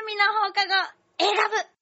南の放課後、選ぶ。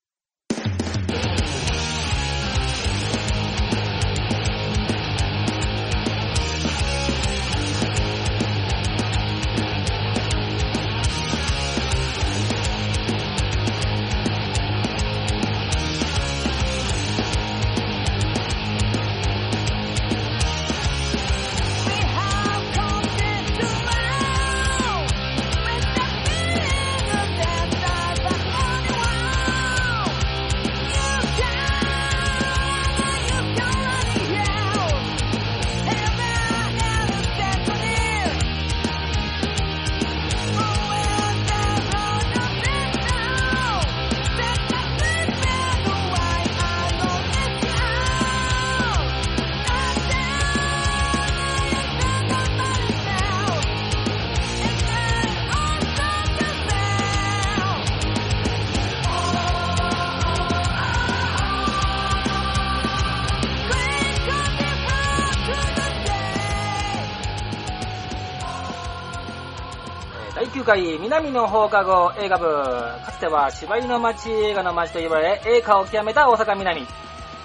第9回南の放課後映画部かつては芝居の街映画の街と言われ映画を極めた大阪南、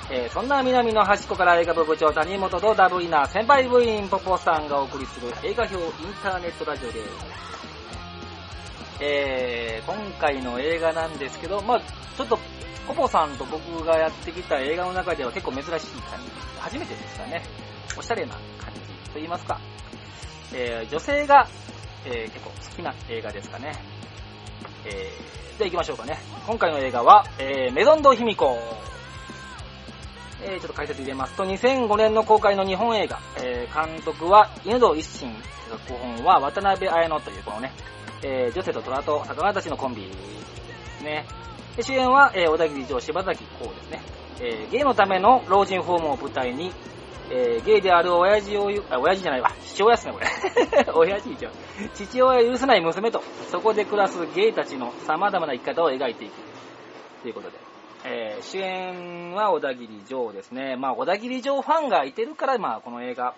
えーそんな南の端っこから映画部部長谷本とダブリナ先輩部員ポポさんがお送りする映画表インターネットラジオですえー今回の映画なんですけど、まあちょっと、ポポさんと僕がやってきた映画の中では結構珍しい感じ。初めてですかね。おしゃれな感じと言いますか。えー女性が、えー結構好きな映画ですかね。えー、じゃあ行きましょうかね。今回の映画は、えーメゾンド卑弥呼。えーちょっと解説入れますと、2005年の公開の日本映画、えー監督は犬堂一心、脚本は渡辺彩乃というこのね、えー女性と虎と魚たちのコンビですね。主演は、えー小田切城柴崎幸ですね。えーゲイのための老人ホームを舞台に、えーゲイである親父を、あ、親父じゃないわ、父親ですね、これ。親父じゃん。父親を許せない娘と、そこで暮らすゲイたちの様々な生き方を描いていく。ということで。えー主演は小田切城ですね。まあ、小田切城ファンがいてるから、まあ、この映画、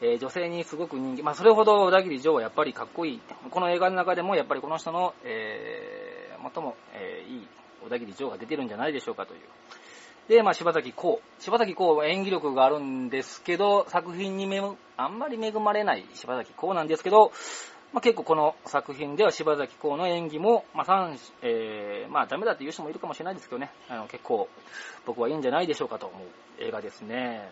えー女性にすごく人気、まあ、それほど小田切城はやっぱりかっこいい。この映画の中でも、やっぱりこの人の、えー最も、えーいい小田切城が出てるんじゃないでしょうかという。で、まあ、柴崎幸。柴崎幸は演技力があるんですけど、作品にめあんまり恵まれない柴崎幸なんですけど、まあ、結構この作品では柴崎幸の演技も、まあ、えーまあ、ダメだっていう人もいるかもしれないですけどね、あの結構僕はいいんじゃないでしょうかと思う映画ですね。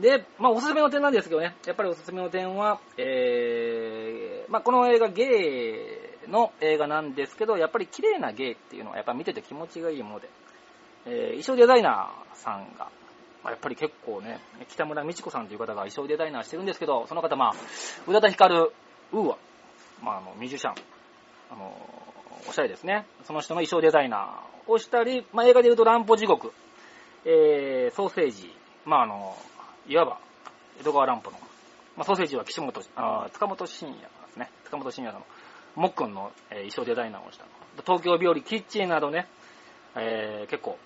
で、まあ、おすすめの点なんですけどね、やっぱりおすすめの点は、えーまあ、この映画ゲイの映画なんですけど、やっぱり綺麗なゲイっていうのはやっぱ見てて気持ちがいいもので、えー衣装デザイナーさんが、まあ、やっぱり結構ね、北村美智子さんという方が衣装デザイナーしてるんですけど、その方、まあ、宇多田ヒカル、ウーア、まあ、あの、ミュージシャン、あの、おしゃれですね。その人の衣装デザイナーをしたり、まあ、映画で言うと乱歩地獄、えー、ソーセージ、まあ、あの、いわば、江戸川乱歩の、まあ、ソーセージは岸本、あ塚本慎也ですね。塚本慎也さんの、もっくんの、衣装デザイナーをした。東京日和キッチンなどね、えー結構、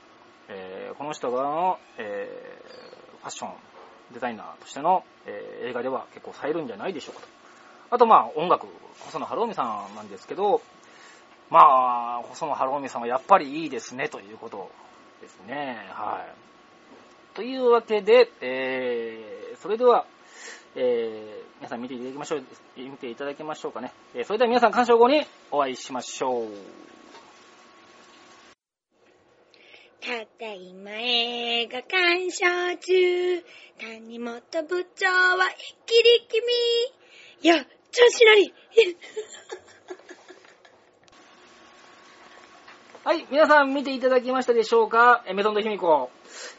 えーこの人がの、えーファッションデザイナーとしての、えー映画では結構冴えるんじゃないでしょうかと。あとまあ音楽、細野晴臣さんなんですけど、まあ、細野晴臣さんはやっぱりいいですねということですね。はい。というわけで、えー、それでは、えー、皆さん見ていただきましょう、見ていただきましょうかね。えーそれでは皆さん鑑賞後にお会いしましょう。ただいま映画鑑賞中。谷本部長は一気に君。いや、調子なり。はい、皆さん見ていただきましたでしょうか？えメゾンドヒミコ。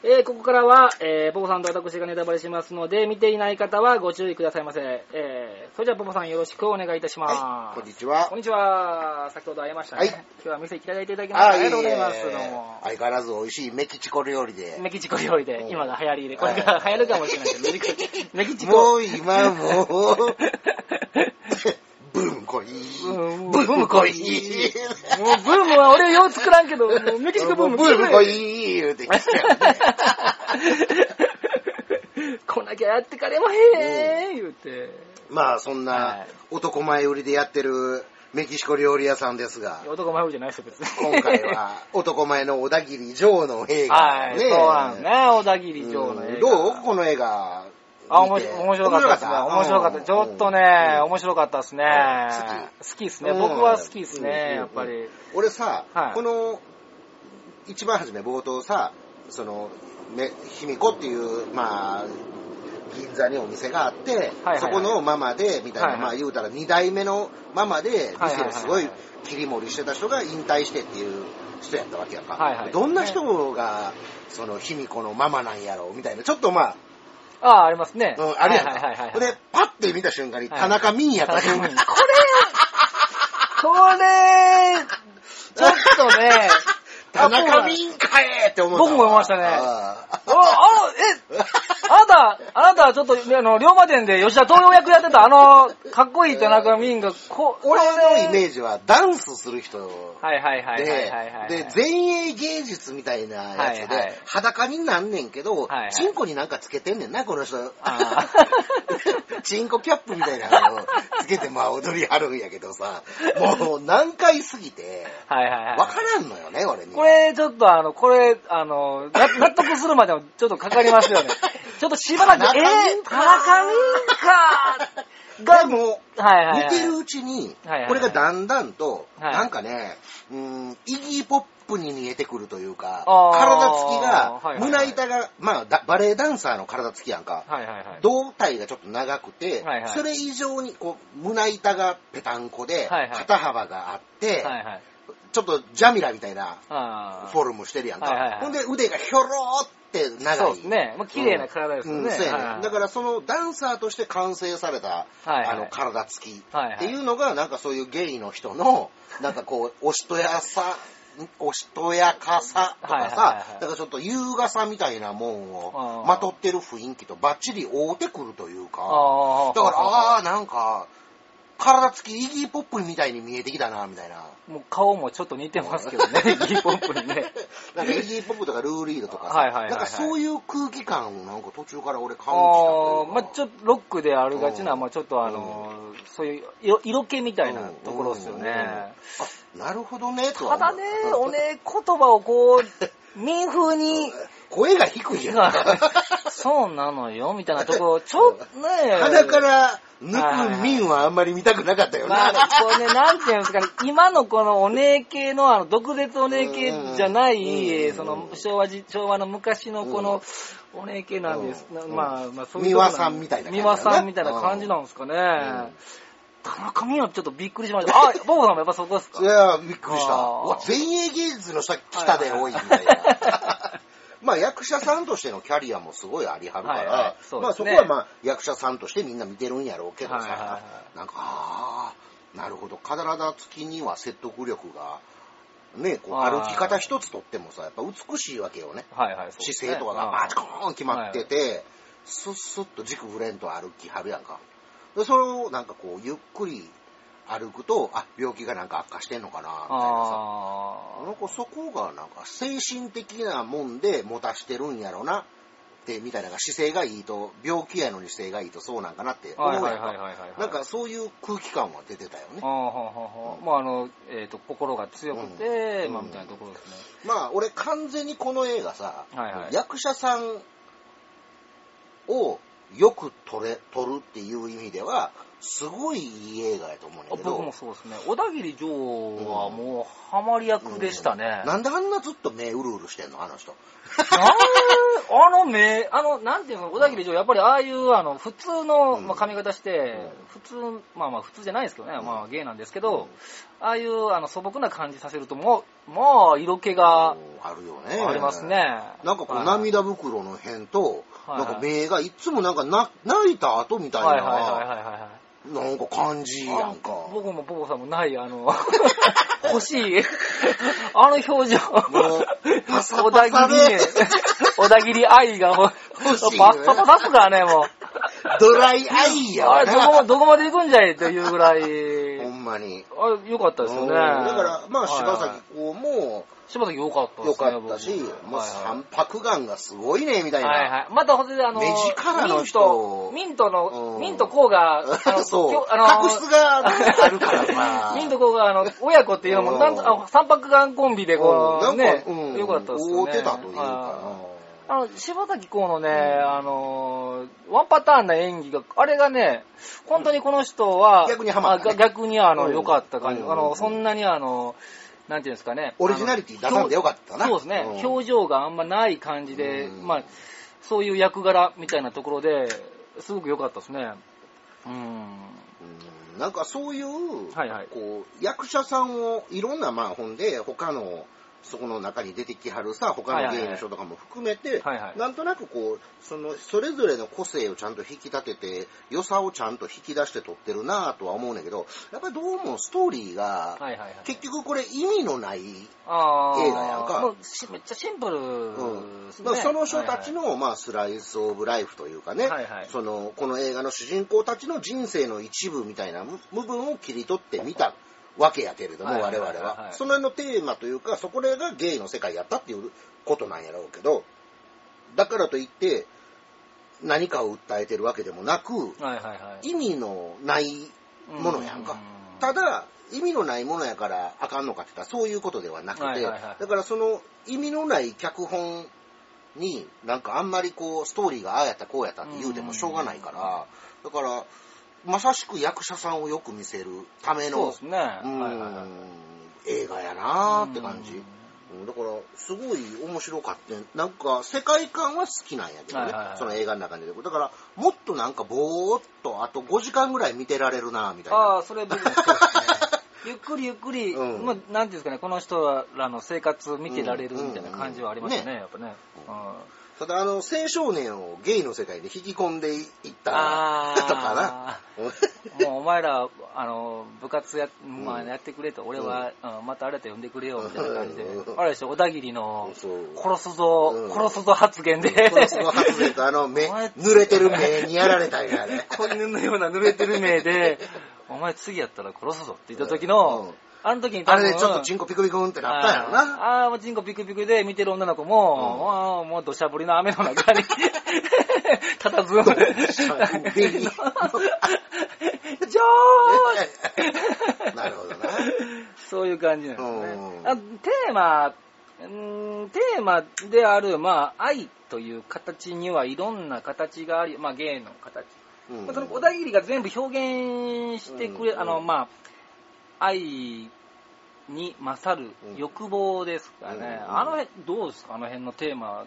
えーここからは、えーポポさんと私がネタバレしますので、見ていない方はご注意くださいませ。えーそれじゃあポポさんよろしくお願いいたします。はい、こんにちはこん。にちは。先ほど会いましたね。はい今日は店来ていただいていただきましてありがとうございます。ええどうも。相変わらず美味しいメキチコ料理で。メキチコ料理でう、ん今が流行りで、これから流行るかもしれないけど、メキチコメキチコ。もう今もう、ブーム来い。うんブーム来い。もうブームは俺よう作らんけど、もうメキシコブームブーム来い言うてきてたよね。来なきゃやってかれまへん言うて。まあそんはない男前売りでやってるメキシコ料理屋さんですが、男前じゃないですよ、別に。今回は男前の小田切城の映画はい、ね。そうなんね、小田切城の映画。うんどう？この映画。あ、面白面白かったですね。面白かった。ちょっとね、面白かったですね。好好きですね。うん。僕は好きですうん。ね、やっぱり。俺さ、はい。この、一番初め冒頭さ、その、め、卑弥呼っていう、まあ、銀座にお店があって、そこのママで、みたいな、まあ言うたら二代目のママで、店をすごい切り盛りしてた人が引退してっていう人やったわけやんか。どんな人が、その、卑弥呼のママなんやろうみたいな、ちょっとまあ、ああ、ありますね。うん、あるやんか。はいはいはいはい。で、パッて見た瞬間に、はい田中泯やった田中 これ、泯これ、ちょっとね、田中泯かえって思ったわ。僕も思いましたねあーあ、え、あ なた、あなたはちょっと、あの、龍馬伝で吉田東洋役やってた、あの、かっこいい田中泯が、こう、俺のイメジ。ージはダンスする人はいはいはいはいではいはい。、で、前衛芸術みたいなやつはいはいで、裸になんねんけどはいはい、チンコになんかつけてんねんな、この人。あ チンコキャップみたいなのをつけて、まあ踊りはるんやけどさ、もう何回過ぎて、はいはいはい。わからんのよね、俺に。これ、ちょっとあの、これ、あの、な納得するまでもちょっとかかりますよね。ちょっとしばらく、え泯ー、田中泯かが、でも、はいはいはい。見てるうちにはいはいはい、これがだんだんと、はいなんかね、うん、イギーポップに見えてくるというか、体つきがはいはい、はい胸板が、まあだバレエダンサーの体つきやんか。はいはいはい。胴体がちょっと長くて、はいはいそれ以上にこう胸板がペタンコで、はいはい肩幅があって、はいはい。ちょっとジャミラみたいなあフォルムしてるやんか。はいはいはいほんで腕がひょろーって長い。そうですね。まあ、綺麗な体ですよね。うんそうやねだからそのダンサーとして完成された、はいはいあの体つきっていうのがなんかそういうゲイの人の なんかこうおしとやさおしとやかさとかはいはいはいさはいだからちょっと優雅さみたいなもんをまとってる雰囲気とバッチリ合うてくるというか。だからああーなんか体つきイギーポップみたいに見えてきたなみたいな。もう顔もちょっと似てますけどね、ヒップホップにね。なんかイギーポップとかルーリードとかさ。はいはいはいはい。なんかそういう空気感をなんか途中から俺感じたあというか。あ、まあちょっとロックであるがちな、うんまあちょっとあの、そういう色色気みたいなところですよね。あ、なるほどね、とただね、おね、言葉をこう、民風に、声が低いやん。そうなのよ、みたいなところ、ちょっとね、鼻から抜く民はあんまり見たくなかったよまあ、な。これね、なんていうんですかね、今のこのお姉系の、あの、毒舌お姉系じゃなうい、んその、昭和じ、昭和の昔のこの、お姉系なんです。まあ、まあ、そういう三輪さんみたいな感じ三輪さんみたいな感じなんですかね。ん田中美はちょっとびっくりしました。あ、ボボさんもやっぱそこですか？いや、びっくりした。うわ、前衛芸術の人来たで多いみたいな。まあ役者さんとしてのキャリアもすごいありはるから、はいはいそうまあそこはまあ役者さんとしてみんな見てるんやろうけどさ、はいはいはい。なんか、ああ、なるほど、体つきには説得力が、ね、こう歩き方一つとってもさ、やっぱ美しいわけよね。はいはい、ね。姿勢とかがバチコーン決まってて、スッスッと軸ぶれんと歩きはるやんか。で、それをなんかこう、ゆっくり歩くと、あ、病気がなんか悪化してんのかな、みたいなさ。あなんかそこがなんか精神的なもんで持たしてるんやろな、って、みたいな姿勢がいいと、病気やのに姿勢がいいとそうなんかなって思うやんか。はいはいはいはい。なんかそういう空気感は出てたよねあ。あ、はあはあはあ。まああの、えっ、と、心が強くて、うんまあみたいなところですね。まあ俺完全にこの映画さ、はいはい役者さんをよく撮れ、撮るっていう意味では、すごいいい映画やと思うんあだけど。僕もそうですね。小田切城はもう、ハマり役でしたね。なんであんなずっと目うるうるしてんのあの人。あの目、あの、なんていうの、小田切城、やっぱりああいう、あの、普通の、うんまあ、髪型して、普通、まあまあ、普通じゃないですけどね、まあ、芸なんですけど、ああいう、あの、素朴な感じさせると、もう、まあ、色気があるよね。ありますね。なんかこうはい涙袋の辺と、はいなんか目がいつもなんかな泣いた後みたいはいはいはいはいな、はいはい。なんか感じやんか。あ僕もポポさんもない、あの、欲しい、あの表情。もうパサ小パサで田切ね、小田切愛がもう、欲しいねパッパパ出すからね、もう。ドライアイやあれ、どこどこまで行くんじゃいというぐらい。ほんんまに。あ、よかったですよね。うんだから、まあ、柴はい咲コウも柴崎よかったです良ね。かったし、もう三白眼がすごいね、みたいな。はいはい。また、ほんで、あの、目力の人ミント、ミントの、うんミントこうが、あのそう。あの確執が あるからさ。ミントこうが、あの、親子っていうのも、うんなんと、あ三白眼コンビでこう、うんねなんか、ったですよね。合うてたというはいかあの、柴咲コウのね、あの、ワンパターンな演技が、あれがね、本当にこの人は、逆にハマったね逆にあの、うん良かった感じ。うんあの、そんなにあの、なんていうんですかね。オリジナリティ出さんでよかったな。そうですね、うん表情があんまない感じで、うんまあ、そういう役柄みたいなところで、すごく良かったですね。うん。うんなんかそういう、はいはいこう、役者さんをいろんなまあ本で他の、そこの中に出てきはるさ、他の芸の人とかも含めて、はいはい。なんとなくこう、その、それぞれの個性をちゃんと引き立てて、良さをちゃんと引き出して撮ってるなぁとは思うんだけど、やっぱりどうもストーリーが、はいはいはい。結局これ意味のない、映画やんか。めっちゃシンプルうん。その人たちの、の、まあ、スライス・オブ・ライフというかね、はいはい。そのこの映画の主人公たちの人生の一部みたいな部部分を切り取ってみたわけやけれども、我々は。そののテーマというか、そこらがゲイの世界やったっていうことなんやろうけど、だからといって、何かを訴えてるわけでもなく。意味のないものやんか。うただ、意味のないものやからあかんのかって言ったらそういうことではなくて、だからその意味のない脚本になんかあんまりこうストーリーがああやったこうやったって言うてもしょうがないから、だからまさしく役者さんをよく見せるためのそうですね。はいうんはいはい映画やなーって感じ。うんうんだから、すごい面白かって、なんか世界観は好きなんやけどね、はいはいはいその映画の中で。だから、もっとなんかぼーっと、あと5時間ぐらい見てられるなみたいな。ああ、それ僕もそうですね。ゆっくりゆっくり、うんまあ、なんていうんですかね、この人らの生活見てられるみたいな感じはありましたね、うんやっぱね。うんうんただ、あの、青少年をゲイの世界で引き込んでいったあとかな。ーもうお前ら、あの、部活や、まあ、うんやってくれと、俺は、うんまたあれと呼んでくれよ、みたいな感じでう。んあれでしょ、小田切の。殺すぞ、うん殺すぞ発言で。殺すの発言と、あの、目、濡れてる目にやられたんや、あれ。子犬のような濡れてる目で、お前次やったら殺すぞって言った時の、うんあの時にあれでちょっとチンコピクピクンってなったんやろな。ああー、もうチンコピクピクで見てる女の子も、あーもう土砂降りの雨の中に、佇む。ビ ジョーなるほどな。そういう感じなんですねテーマ、テーマである、まあ、愛という形にはいろんな形があり、まあ、芸の形。うんまあその小田切が全部表現してくれ、うんあの、まあ、愛に勝るうん欲望ですかね。うん。あの辺、どうですか？あの辺のテーマ。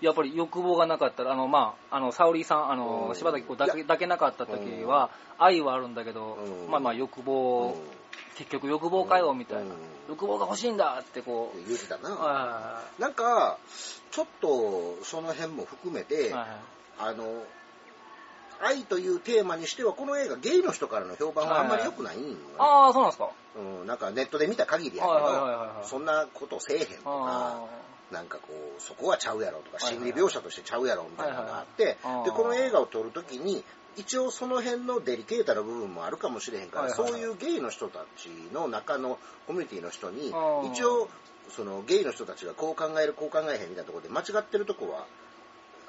やっぱり欲望がなかったら、あの、まあ、あの、沙織さん、あの、うん。柴咲コウだけだけなかった時は、愛はあるんだけど、うん。まあまあ欲望、結局欲望かよ、みたいな。うん。欲望が欲しいんだってこう、言うてたな。はなんか、ちょっとその辺も含めいて、はい。あの、愛というテーマにしては、この映画、ゲイの人からの評判はあんまり良くないんよね、ああ、そうなんですか。うん、なんかネットで見た限りやけはいはいはいはいど、はい。そんなことせえへんとか、あなんかこう、そこはちゃうやろとか、はいはい心理描写としてちゃうやろみたいなのがあってはいはいはい、で、この映画を撮るときに、一応その辺のデリケータな部分もあるかもしれへんから、はいはいはい。そういうゲイの人たちの中のコミュニティの人に一応、そのゲイの人たちがこう考える、こう考えへんみたいなところで間違ってるとこは、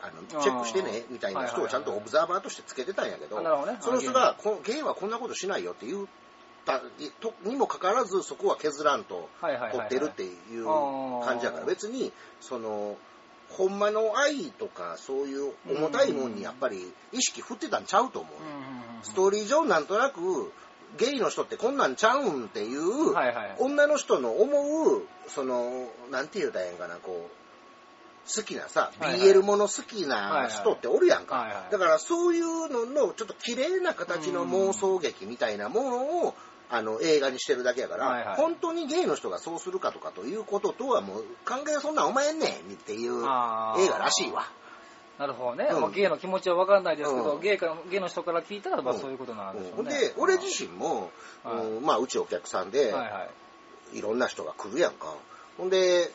あのチェックしてねみたいな人をちゃんとオブザーバーとしてつけてたんやけどその人がこゲイはこんなことしないよって言ったとにもかかわらずそこは削らんとはいはいはいはい。撮ってるっていう感じやから。別にそのほんまの愛とかそういう重たいもんにやっぱり意識振ってたんちゃうと思う、うんうんうんストーリー上なんとなくゲイの人ってこんなんちゃうんっていう、はいはい。女の人の思うそのなんて言うたらええんかなこう好きなさ、はいはい。BL もの好きな人っておるやんか、はいはい。だからそういうののちょっと綺麗な形の妄想劇みたいなものをあの映画にしてるだけやから、はいはい。本当にゲイの人がそうするかとかということとはもう考えそんなんお前んねんっていう映画らしいわ。なるほどね。うん。まあ、ゲイの気持ちは分かんないですけど、うん。ゲイかゲイの人から聞いたら、まあそういうことなんでしょうね。うん。で、俺自身も、はい。うんまあうちお客さんで、はいはい。いろんな人が来るやんか。ほんで、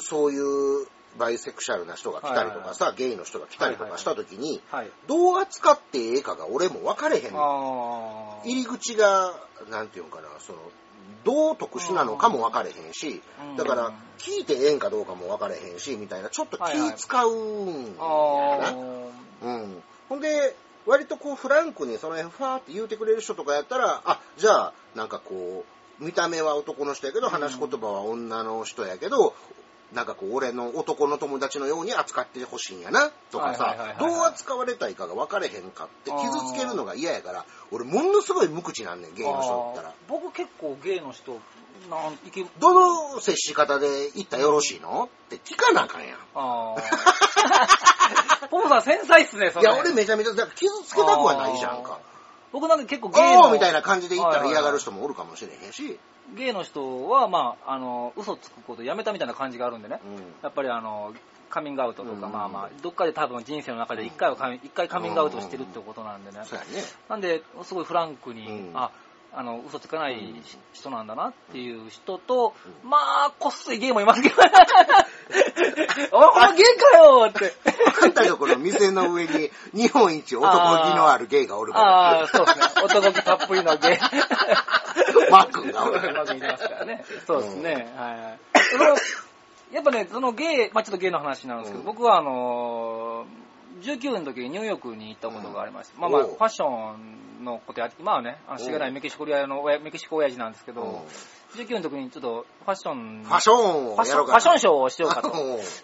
そういうバイセクシャルな人が来たりとかさ、ゲイの人が来たりとかした時に、はい。どう扱ってええかが俺も分かれへん入り口が、なんていうのかな、その、どう特殊なのかも分かれへんしうん、だから、聞いてええんかどうかも分かれへんし、みたいな、ちょっと気使うんやな。うん。ほんで、割とこう、フランクにその辺ファーって言うてくれる人とかやったら、あ、じゃあ、なんかこう、見た目は男の人やけど、話し言葉は女の人やけど、なんかこう、俺の男の友達のように扱ってほしいんやな、とかさどう扱われたいかが分かれへんかって、傷つけるのが嫌やから、俺ものすごい無口なんねん、ゲイの人だったら。僕結構ゲイの人、なんいけ、どの接し方で言ったらよろしいの？って聞かなあかんやん。ポポさん繊細っすね、それ。いや、俺めちゃめちゃ、だから傷つけたくはないじゃんか。僕なんか結構ゲイーみたいな感じで言ったら嫌がる人もおるかもしれへんし。ゲイの人は、まあ、あの、嘘つくことやめたみたいな感じがあるんでね。うんやっぱりあの、カミングアウトとか、うんまあまあ、どっかで多分人生の中で一回はカミ一回カミングアウトしてるってことなんでね。そうやね。なんで、すごいフランクに、うんあ、あの、嘘つかない人なんだなっていう人と、まあ、こっそりゲイもいますけど、お前ゲイかよって。あんたとこの店の上に日本一男気のあるゲイがおるかああ、そうですね。男気たっぷりのゲイ。ら。マックンがおるから。うまくいきますからね。そうですね。はいはい。やっぱね、そのゲイ、まあちょっとゲイの話なんですけど、うん僕はあのー、19の時にニューヨークに行ったことがありまして、まあまあ、おうファッションのことやって、今はね、あのしがないメキシコ親の、親メキシコ親父なんですけど、うん19の時にちょっとファッション、ファッションファッション、をやろうかな。ファッションショーをしようかと。うん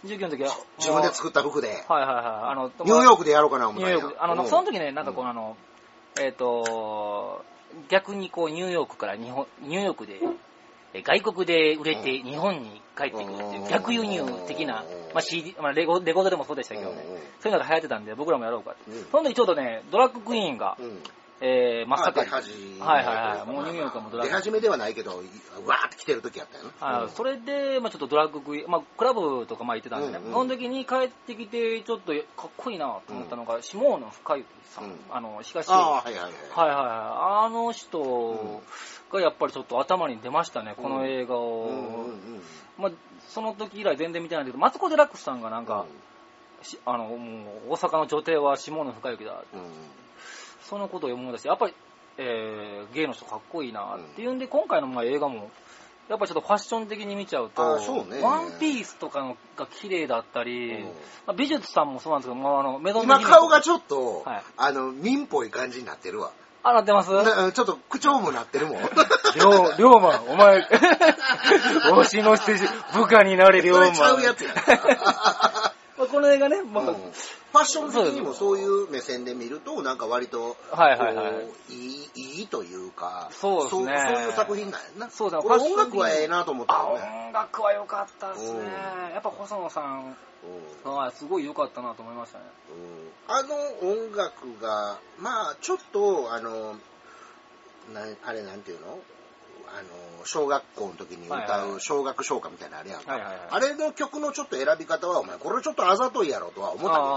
19の時は。自分で作った服で。はいはいはい。あの、ニューヨークでやろうかな思っニューヨークで。あの、うんその時ね、なんかこのあの、えっ、と、逆にこうニューヨークから日本、ニューヨークで、え外国で売れて日本に帰ってくるっていう逆輸入的な、まあ CD、まあレゴ、レコードでもそうでしたけどね、そういうのが流行ってたんで僕らもやろうかって。うんその時ちょうどね、ドラッグクイーンが、うんえー、真っまあ、盛り出始めはいはいはい。もうニューヨークはもうドラッグ出始めではないけど、わーって来てる時やったよな。はい、それで、まあちょっとドラッグクイーン、まあクラブとかまあ行ってたんでね、うんうんその時に帰ってきて、ちょっとかっこいいなと思ったのが、下野深雪さん、うんあの、東ああ、はいはいはい。はいはいはい。あの人がやっぱりちょっと頭に出ましたね、この映画を。うんうんうんまあ、その時以来全然見てないんだけど、マツコ・デラックスさんがなんか、しあの、もう大阪の女帝は下野深雪だ。うんうんそのことを思い出して、やっぱり、えー、ゲイの人かっこいいなっていうんで、今回のまあ映画も、やっぱちょっとファッション的に見ちゃうと、あそうねワンピースとかのが綺麗だったり、うんまあ、美術さんもそうなんですけど、まあ、あのメドン今顔がちょっと、はいあの、民っぽい感じになってるわ。あ、なってます？なちょっと口調もなってるもん。りょう、りょうま、お前、わしのして部下になれ、りょうま。それちゃうやつや。まあこの映画ね、まあ、うん。ファッション的にもそういう目線で見ると、なんか割と、はいはいはい。いい、いいというか、そうですね。そうそういう作品なんやな。そうだ俺ファッション的に音楽はええなと思ったあ、よね。音楽は良かったですね。うん。やっぱ細野さんうん。はすごい良かったなと思いましたね。うん。あの音楽が、まあ、ちょっと、あの、なあれなんていうの？あの、小学校の時に歌う小学唱歌みたいなのあれやんか。はいはいはい。あれの曲のちょっと選び方は、お前、これちょっとあざといやろとは思ったけど、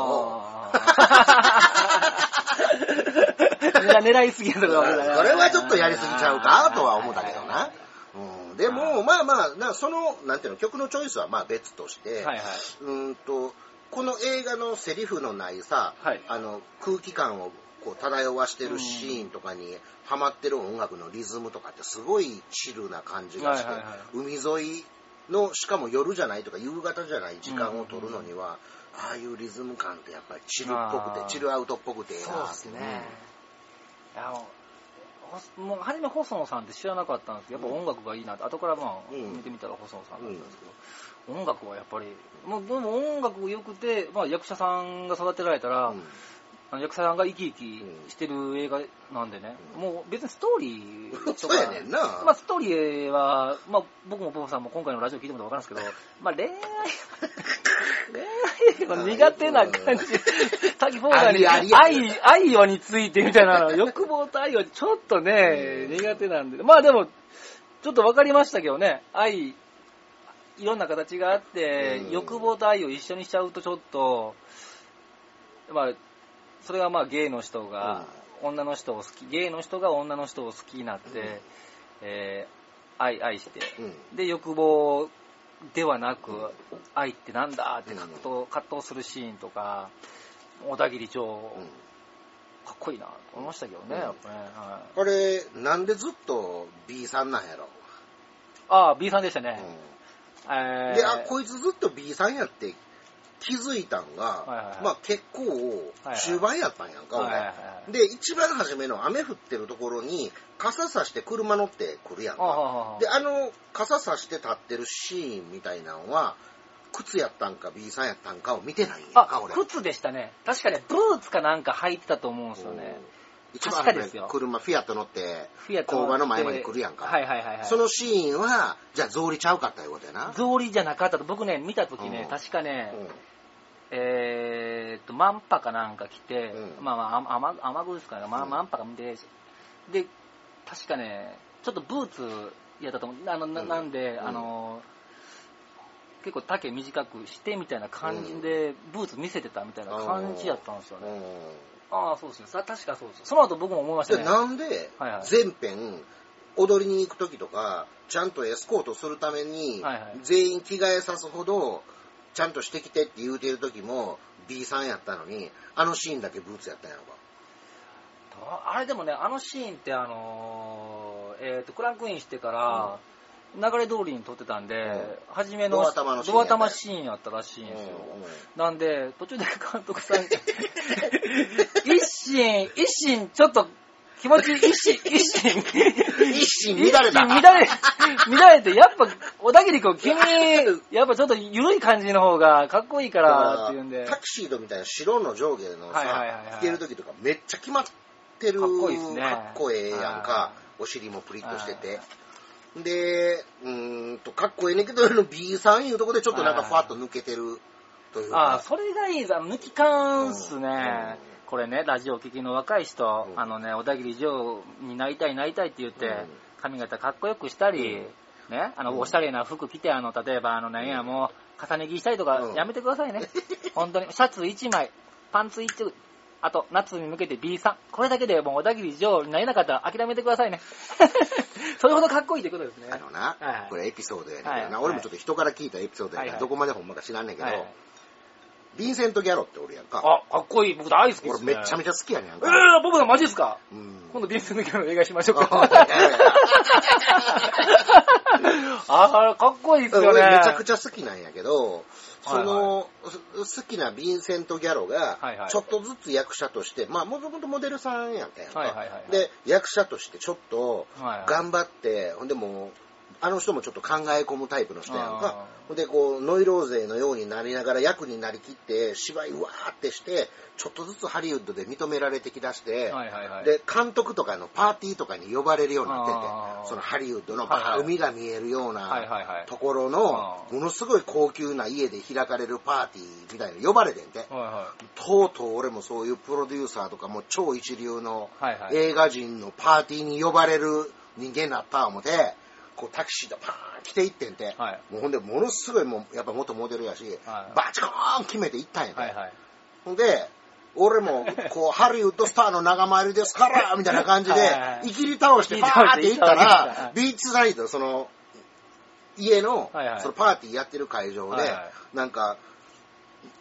狙いすぎやとかこれはちょっとやりすぎちゃうかとは思ったけどな。うん、でも、まあまあ、なその、なんていうの、曲のチョイスはまあ別として、はいはい。うーんと、この映画のセリフのないさ、はい。あの空気感をこう漂わしてるシーンとかにハマってる音楽のリズムとかってすごいチルな感じがして、はいはいはい。海沿いのしかも夜じゃないとか夕方じゃない時間を取るのには、ああいうリズム感ってやっぱりチルっぽくてチルアウトっぽくてええなってそうですね。いやもう初め細野さんって知らなかったんですけど、やっぱ音楽がいいなって、後からまあ、うん。見てみたら細野さんだったんですけど、音楽はやっぱり、もうでも音楽良くて、まあ役者さんが育てられたら、うんあの役者さんが生き生きしてる映画なんでね、もう別にストーリーとか、ね。まあストーリーは、まあ僕もポポさんも今回のラジオ聞いてもら分かるんですけど、まあ恋愛、恋愛は苦手な感じ。滝フォーダーに愛、愛をについてみたいなの、欲望と愛はちょっとね、苦手なんで。まあでも、ちょっと分かりましたけどね、愛、いろんな形があって、うん。欲望と愛を一緒にしちゃうとちょっと、まあ、それはまあゲイの人が、女の人を好き、ゲイの人が女の人を好きになって、うん。えー愛、愛して、うん。で、欲望ではなく、愛ってなんだって葛藤,、葛藤するシーンとか、小田切城、うん。かっこいいなと思いましたけどね、うん。やっぱね。はい。これ、なんでずっと B さんなんやろ？ああ、B さんでしたね。うえー。んで、あ、こいつずっと B さんやって気づいたんが、はいはいはいまあ結構はい中盤やったんやんか、はいはい俺。はいで、一番初めの雨降ってるところに、傘さして車乗ってくるやんか。で、あの、傘さして立ってるシーンみたいなのは、靴やったんか B さんやったんかを見てないんやんか、あ、俺。靴でしたね。確かね、ブーツかなんか履いてたと思うんですよね。うん一番初め確かですよ車、フィアット乗って、工場の前まで来るやんか。はいはいはいはい。そのシーンは、じゃあ草履ちゃうかったいうことやな。草履じゃなかったと、僕ね、見たときね、うん確かね、うんえーっと、マンパかなんか来て、うんまあまあ、雨雨具ですかね、まあ、うんマンパが見て、で、確かね、ちょっとブーツやったと思う。あの、なうんなんで、うんあの、結構丈短くしてみたいな感じで、ブーツ見せてたみたいな感じやったんですよね。ああ、そうですね。さ確かそうです。その後僕も思いましたで、ね。なんではいはい、全編、踊りに行くときとか、ちゃんとエスコートするためにはいはい、全員着替えさすほど、ちゃんとしてきてって言うてるときも、B さんやったのに、あのシーンだけブーツやったんやろか。あれでもね、あのシーンってあのーえっ、と、クランクインしてから、流れ通りに撮ってたんで、初めのドア玉のシーンドア玉シーンやったらしいんですよ。うんうんなんで、途中で監督さん、一心、一心、ちょっと気持ち、一心、一心、一心乱れた。一心乱れ、乱れて、やっぱ、小田切君、君、やっぱちょっと緩い感じの方がかっこいいからっていうんで。タキシードみたいな白の上下のはいはいはいさはい、着てる時とかめっちゃ決まってる。かっこいいっすねかっこええやんはか。お尻もプリッとしてて。で、うーんと、かっこええねんけど、あの B さんいうとこでちょっとなんかふわっと抜けてるというああ、か。それがいいです。あの抜き感っすね。うんこれね、ラジオ聴きの若い人、うん。あのね、小田切城になりたいなりたいって言って、うん。髪型かっこよくしたり、ね、あの、うん。おしゃれな服着て、あの、例えば、あの、なんや、もう、重ね着したりとかうん、やめてくださいね。本当に。シャツ1枚、パンツ1着、あと、夏に向けて B さん。これだけでもう小田切城になれなかったら諦めてくださいね。それほどかっこいいってことですね。あのな、はいはい。これエピソードやねんけどな、はいはい。俺もちょっと人から聞いたエピソードやから、はいはい。どこまでほんまか知らんねんけど、はいはいヴィンセント・ギャロっておるやんか。あ、かっこいい。僕大好きです、ね。俺めっちゃめちゃ好きやねんやんえか。ー、僕のマジですか？うん今度ビンス抜きの映画しましょうあか。あー、かっこいいですよね。俺めちゃくちゃ好きなんやけど、その、す好きなヴィンセント・ギャロがはいはい、ちょっとずつ役者として、まあもともとモデルさんやったやんか、はいはいはいはいで、役者としてちょっとはいはい頑張って、ほんでもう、あの人もちょっと考え込むタイプの人やんあか。で、こう、ノイローゼのようになりながら役になりきって、芝居うわーってして、ちょっとずつハリウッドで認められてきだして、はいはいはい。で、監督とかのパーティーとかに呼ばれるようになってて、そのハリウッドの海が見えるようはいな。ところのものすごい高級な家で開かれるパーティーみたいなの呼ばれてんて。はいはとうとう俺もそういうプロデューサーとかも超一流の。映画人のパーティーに呼ばれる人間になった思て、こうタクシーでパーン来ていってんて。はい。もうほんでものすごいもうやっぱ元モデルやし、はいバチコーン決めて行ったんやて。はいはい。ほんで、俺も、こう、ハリウッドスターの仲間入りですから、みたいな感じではいはいはい、いきり倒して、パいきり倒してーって行ったはいら、ビーチサイド、その、家のはいはい、そのパーティーやってる会場ではいはい、なんか、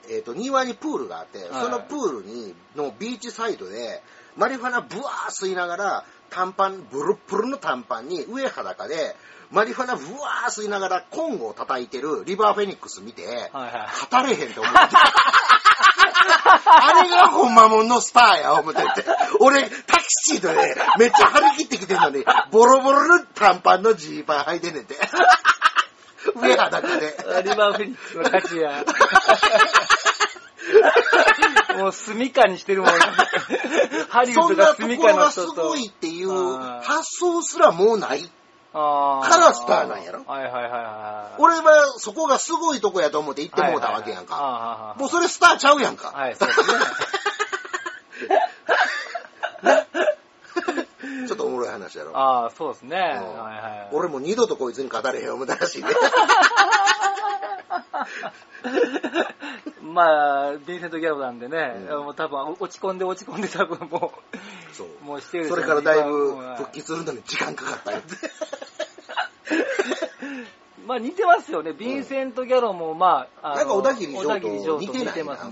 えっと、庭にプールがあって、はいそのプールに、のビーチサイドで、マリファナブワー吸いながら、短パン、ブルッブルの短パンに上裸で、マリファナブワー吸いながらコンゴを叩いてるリバーフェニックス見て、はいはい。語れへんと思って。あれがほんまもんのスターや、思ってて。俺、タキシードでめっちゃ張り切ってきてんのに、ボロボロの短パンのジーパン履いてんねんて。上裸で。リバーフェニックスの勝ちや。もう住処にしてるもん。ハリウッドそんなとが住処ころがすの人と。ごいっていう発想すらもうない。あーからスターなんやろはいはいはいはい。俺はそこがすごいとこやと思って行ってもうたわけやんか。かもうそれスターちゃうやんか。はい、そうですね。ちょっとおもろい話やろ。ああ、そうですね。はいうんはい。俺も二度とこいつに語れへん思ったらしいね。まあ、ヴィンセント・ギャロなんでね、うんもう多分落ち込んで落ち込んで多分もそう。う、もうしてるそれからだいぶ復帰するのに時間かかったよ。まあ似てますよね。ヴィンセント・ギャロも、まあ、あのなんか小田切城と似てないなます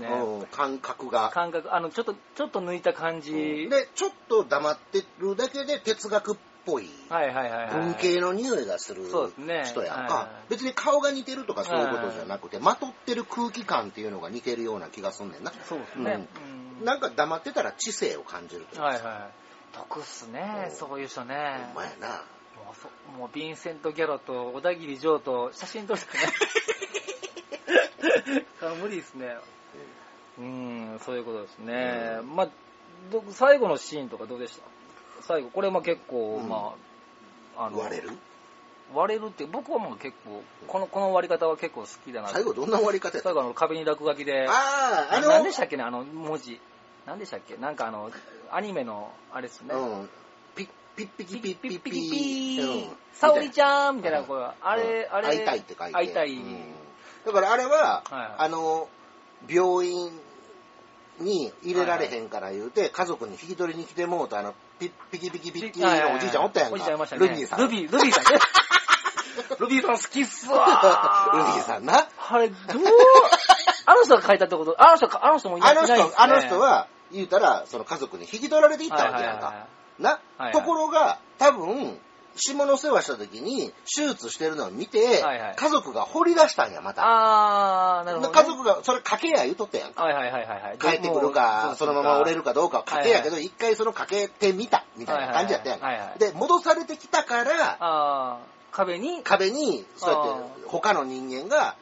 感覚が。感覚、あの、ちょっと、ちょっと抜いた感じ。で、ちょっと黙ってるだけで哲学っぽい。はいはいはいはい。文系の匂いがする人やんはいか。別に顔が似てるとかそういうことじゃなくて、まとってる空気感っていうのが似てるような気がすんねんな。そうですね。うんなんか黙ってたら知性を感じるというかはいはい。得っすね、うんそういう人ね。ほんまやな。もうヴィンセント・ギャロと小田切城と写真撮るとかね。あ無理ですね。うん、そういうことですね。うんまあ、ど最後のシーンとかどうでした？最後、これまあ結構、うんまあ、あの、割れる？割れるって、僕はもう結構、この、この割り方は結構好きだな。最後どんな終わり方最後あの壁に落書きで、ああ、あの、何でしたっけね、あの文字。何でしたっけ？なんかあの、アニメの、あれですね。うん。ピッピッピキピッピッピピー。ー、沙織ちゃんみたいな声は、あれ、あれ、会いたいって書いて。会いたい。だからあれは、あの、病院に入れられへんから言うて、家族に引き取りに来てもうと、あの、ピッピキピキピッキーのおじいちゃんおったやんか。おじいちゃんいましたね。ルビーさん。ルビー、ルビーさん。ルビーさん好きっすわルビーさんな。あれ、どう、あの人が書いたってこと、あの人、あの人もいないあの人、あの人は、言うたら、その家族に引き取られていったわけやんか。はいはいはいな、はいはいところが、多分、下の世話した時に、手術してるのを見て、はいはい家族が掘り出したんや、また。あー、なるほど、ね。家族が、それ賭けや言うとったやんか。はいはいはいはいはい。帰ってくるか、そのまま折れるかどうかは賭けやけど、一回その賭けてみた、みたいな感じやったやんはいはいはいはいか。で、戻されてきたから、壁に、壁に、そうやって、他の人間が、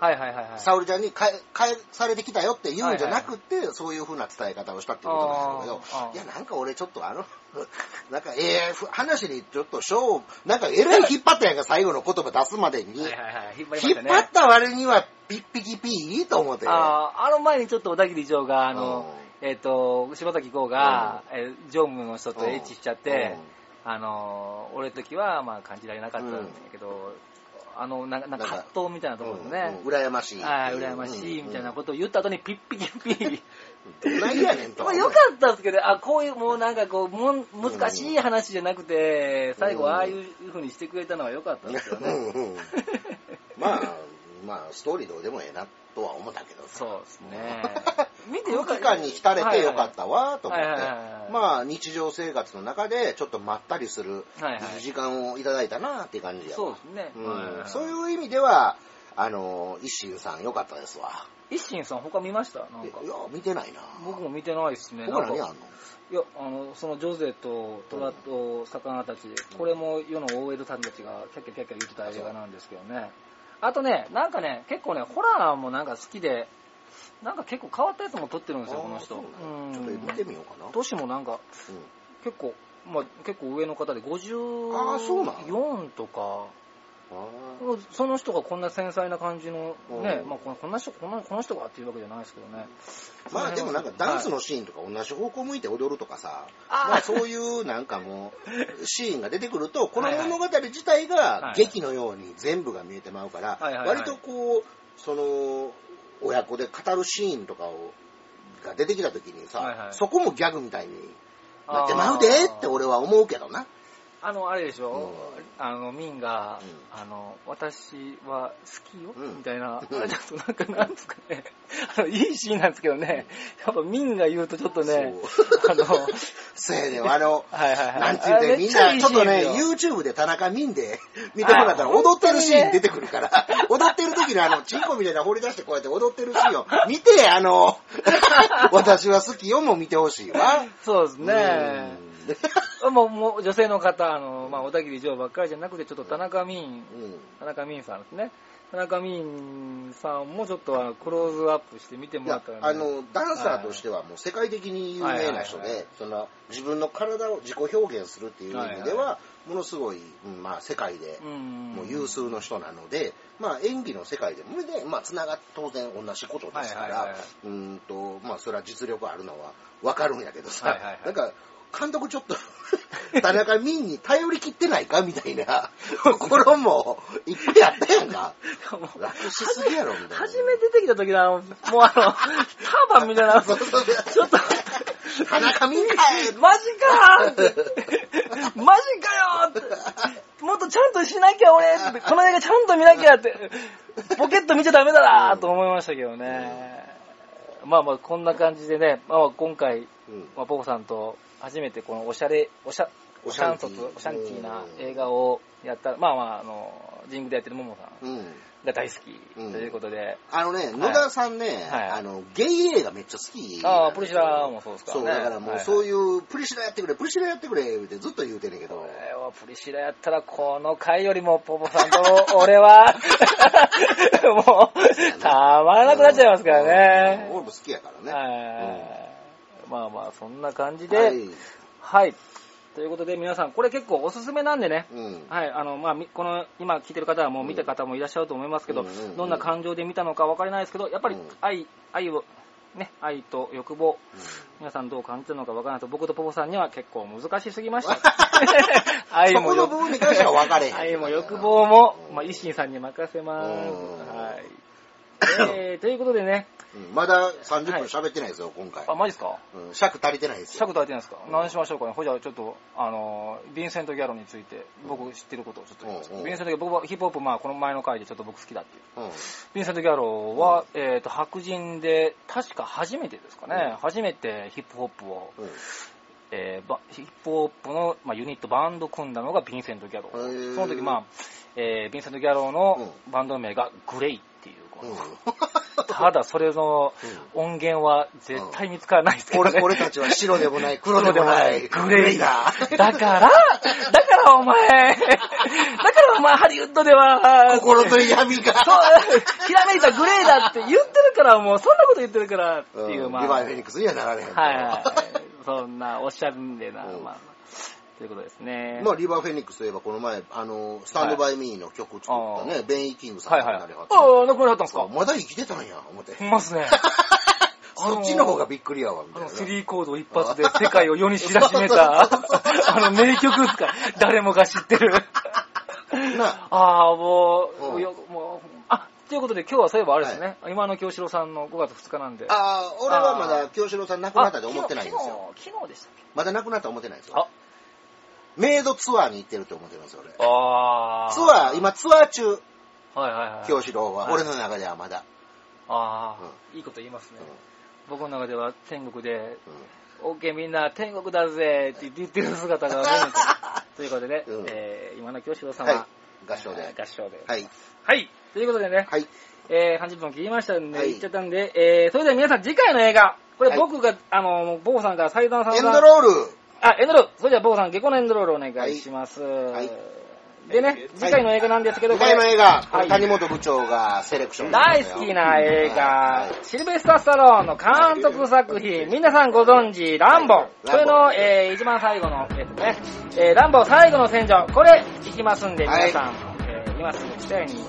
はいはいはいはい。沙織ちゃんに返返されてきたよって言うんじゃなくて、そういう風な伝え方をしたっていうことなんだけどあーあ、ーいや、なんか俺ちょっとあの、なんか、ええ話にちょっと、しょう、なんか、えらい引っ張ったやんか、最後の言葉出すまでに。はいはいはい。引っ張りましたね。引っ張った割には、ピッピキピーと思って。あーあの前にちょっと小田切城が、あの、えっ、と、柴崎公が、えー常務の人とエッチしちゃって、あの、俺の時は、まあ、感じられなかったんだけど、あの、なんか、なんか葛藤みたいなところでね、うん羨ましい。ああ、羨ましい、みたいなことを言った後にピッピキピー。どないやねんと。まあ、よかったですけど、あ、こういう、もうなんかこう、もん難しい話じゃなくて、最後ああいう風にしてくれたのは良かったですよね。うんうんまあ、まあ、ストーリーどうでもええなとは思ったけどさ。そうですね。見てよか空気。感に浸れてよかったわと思ってはいはいはい。まあ、日常生活の中でちょっとまったりするはいはい時間をいただいたなっていう感じやわそうですね。うんそういう意味では、あの、一心さん良かったですわ。一心さん他見ました？なんかいや、見てないな。僕も見てないですね。なんか他何あんの？いや、あの、そのジョゼと虎と魚たち、これも世の OL さんたちがキャッキャキャッキャ言ってた映画なんですけどね。あとね、なんかね、結構ね、ホラーもなんか好きで、なんか結構変わったやつも撮ってるんですよ、この人。ちょっと見てみようかな。年もなんか、うん結構、まあ結構上の方であーそうなの54とか、あその人がこんな繊細な感じのね、うん。まあこんな人、こんなこの人がっていうわけじゃないですけどね。ーまあでもなんかダンスの、のシーンとか同じ方向向いて踊るとかさ、まあそういうなんかもうシーンが出てくると、この物語自体がはい劇のように全部が見えてまうから、割とこう、その、親子で語るシーンとかを、が出てきた時にさ、はいはいそこもギャグみたいになってまうでって俺は思うけどな。あの、あれでしょ、うん。あの、ミンが、うあの、私は好きよ、うん。みたいな、うん。あれちょっとなんか、なんですかね、あの、いいシーンなんですけどね、やっぱミンが言うとちょっとね、あの、そうやね。んあの、はいはいはい。なんていうて、みんな、ちょっとね YouTube で田中ミンで見てもらったら、はい。踊ってるシーン出てくるから、踊ってる時のあの、チンコみたいな掘り出してこうやって踊ってるシーンを見て、あの、私は好きよも見てほしいわ。そうですね。もう、もう、女性の方、あの、まあ、小田切城ばっかりじゃなくて、ちょっと田中ミン、うん。うん田中ミンさんですね。田中ミンさんもちょっとあのクローズアップして見てもらったら、ね、あの、ダンサーとしてはもう世界的に有名な人で、その、自分の体を自己表現するっていう意味ではものすごい、うんまあ、世界で、うんもう有数の人なので、まあ演技の世界でもね、まあつながっ当然同じことですからうーんと、まあそれは実力あるのはわかるんやけどさ、はいはいはい。なんか、監督ちょっと、田中ミンに頼りきってないかみたいなところもいっぱいあったやんか。楽しすぎやろ、みたいな。初め出てきた時のあの、もうあの、ターバンみたいな、ちょっと、田中ミンかいマジかーって、マジかよーって、もっとちゃんとしなきゃ俺って、この映画ちゃんと見なきゃって、ポケット見ちゃダメだなと思いましたけどね。まあまあ、こんな感じでね、まあまあ今回、うんまあ、ポコさんと初めてこのおしゃれ、おしゃ、おしゃんそつ、おしゃんティーな映画をやった、まあまあ、あの、ジングでやってるももさんうん。が大好きうんということで、あのね、野田さんね、はいあの、ゲイ映画めっちゃ好き。ああ、プリシラもそうですからそう、ね。だからもうはいそういう、プリシラやってくれ、プリシラやってくれ、ってずっと言うてんねんけどこ。れはプリシラやったら、この回よりもポポさんと 俺は、もう、たまらなくなっちゃいますからうんね。俺も好きやからね。はいまあまあ、そんな感じはで、い。はい。ということで皆さん、これ結構おすすめなんでね、うん。はい、あの、まあ、みこの、今聞いてる方はもう見た方もいらっしゃると思いますけど、うんどんな感情で見たのかわからないですけど、やっぱりうん愛、愛を、ね、愛と欲望、皆さんどう感じたのかわからないと、僕とポポさんには結構難しすぎました。愛そこのも欲部分に関しては分かれへん。愛も欲望も、うんまあ、一心さんに任せます。うんはい。えー、ということでね、うんまだ30分喋ってないですよ、今回。あ、マジっすか？うん尺足りてないですよ。尺足りてないですか、何しましょうかね？ほいじゃあちょっと、あのー、ヴィンセント・ギャロについて、僕知ってることをちょっと言います。うんうんヴィンセント・ギャロ、僕はヒップホップ、まあ、この前の回でちょっと僕好きだっていう。うん。ヴィンセント・ギャロは、えっ、と、白人で、確か初めてですかね、うん初めてヒップホップを、うんえーバヒップホップの、まあ、ユニット、バンド組んだのがヴィンセント・ギャロ。へーその時、まあ、えーヴィンセント・ギャロのバンド名がグレイっていう、ただそれの音源は絶対見つからないですけどね。俺俺たちは白でもない、黒でもない、グレイだ。だから、だからお前、だからお前ハリウッドでは、心と闇が。そう、ひらめいたグレーだって言ってるから、もうそんなこと言ってるからっていう、うんまあ。リヴァイ・フェニックスにはなられへん。はいはい。そんな、おっしゃるんでな、うんまあ。ということですね。まあ、リバー・フェニックスといえば、この前、あの、スタンド・バイ・ミーの曲作ったね、ベン・ E・キングさんはいはい。あがなりはったあ、亡くなりはったんですか？まだ生きてたんや、思って。いますね。そっちの方がびっくりやわ、みたいな。あの、スリーコード一発で世界を世に知らしめた、あの名曲ですか？誰もが知ってる。なああ、もう、うんよもう、あ、ということで今日はそういえばあれですね、忌野清志郎さんの5月2日なんで。ああ、俺はまだ清志郎さん亡くなったと思ってないんですよ。昨日、昨日でしたっけ？まだ亡くなったと思ってないんですよ。あ、メイドツアーに行ってると思ってますよ、俺。あツアー、今ツアー中、はいはいはい。京志郎は。はい俺の中ではまだ。ああ、いいこと言いますね。僕の中では天国で、うんオッケーみんな天国だぜって言ってる姿が見える ということで、うんえー今の京志郎さんは。合唱で。合唱で。はい。はい。ということでね、はい。えー、30分切りましたんで、はい言っちゃったんで、えー、それでは皆さん次回の映画、これはい僕が、あの、ボーさんから祭壇さんエンがドロールあ、エンドロール。それじゃあ、ボーさん、下校のエンドロールお願いします。いでね、次回の映画なんですけど、次回の映画、こはいれ谷本部長がセレクション大好きな映画は、シルベスター・スタローンの監督作品、皆さんご存知、ランボ。これの、えー、一番最後の、えっとね、えー、ランボ最後の戦場、これ、いきますんで、はい皆さん、えー、今すぐ伝えに、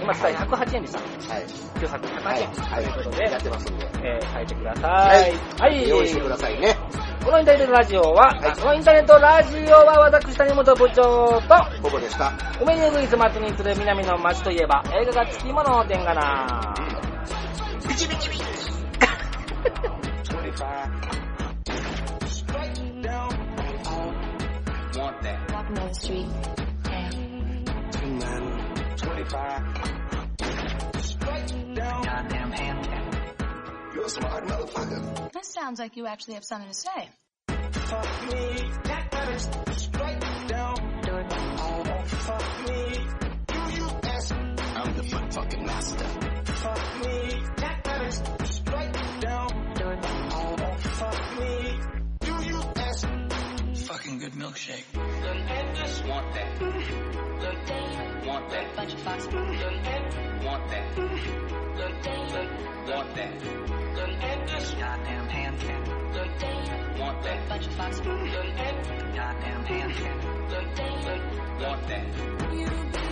今伝え108円でした。はい。旧作108はい。円。はい。ということで、やってますんで。えー、書いてください。はい。用意してくださいね。このインターネットラジオは、はいこのインターネットラジオは私、谷本部長と、ここでした。おめでぐいす街にする南の街といえば、映画がつきものでんがな。ビチビチビチ Walking down the street. smart motherfucker. Sounds like you actually have something to say. Fuck me, that straight down, do it. Oh, fuck me, you. I'm the fucking master. Fuck me, that good milkshake. Want that. Want that. Want that. Want that. Goddamn pancake. Want that. Goddamn pancake. Want that. You